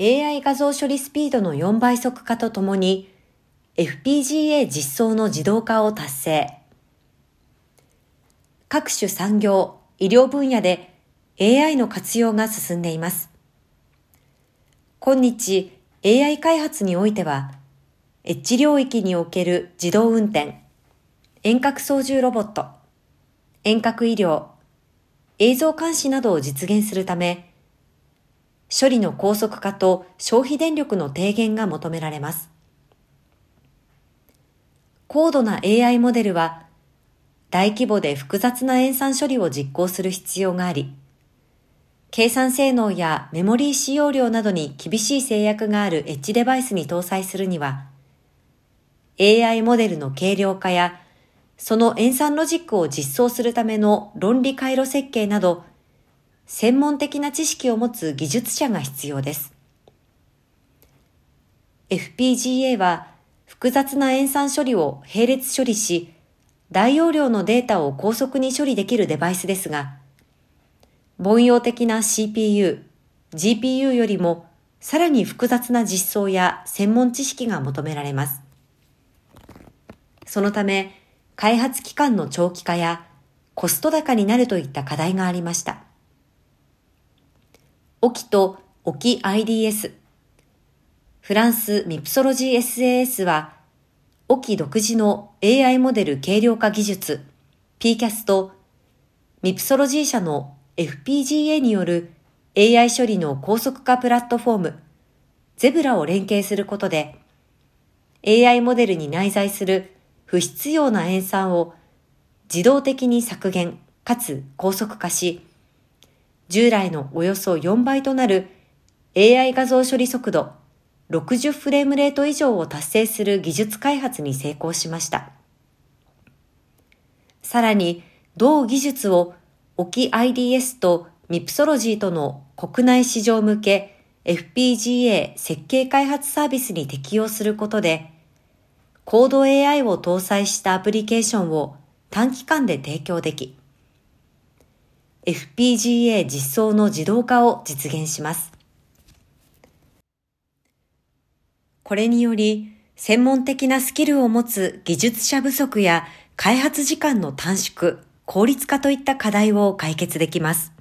AI 画像処理スピードの4倍速化とともに FPGA 実装の自動化を達成。各種産業、医療分野で AI の活用が進んでいます。今日 AI 開発においては、エッジ領域における自動運転、遠隔操縦ロボット、遠隔医療、映像監視などを実現するため、処理の高速化と消費電力の低減が求められます。高度な AI モデルは、大規模で複雑な塩酸処理を実行する必要があり、計算性能やメモリー使用量などに厳しい制約があるエッジデバイスに搭載するには、AI モデルの軽量化やその塩酸ロジックを実装するための論理回路設計など、専門的な知識を持つ技術者が必要です。FPGA は複雑な塩酸処理を並列処理し、大容量のデータを高速に処理できるデバイスですが、凡庸的な CPU、GPU よりもさらに複雑な実装や専門知識が求められます。そのため、開発期間の長期化やコスト高になるといった課題がありました。オキとオキ IDS、フランスミプソロジー SAS は、オキ独自の AI モデル軽量化技術。PCAS とミプソロジー社の FPGA による AI 処理の高速化プラットフォーム。ゼブラを連携することで AI モデルに内在する不必要な塩酸を自動的に削減かつ高速化し、従来のおよそ4倍となる AI 画像処理速度60フレームレート以上を達成する技術開発に成功しました。さらに、同技術を沖 IDS とミプソロジーとの国内市場向け FPGA 設計開発サービスに適用することで、コード AI を搭載したアプリケーションを短期間で提供でき、FPGA 実装の自動化を実現します。これにより、専門的なスキルを持つ技術者不足や開発時間の短縮、効率化といった課題を解決できます。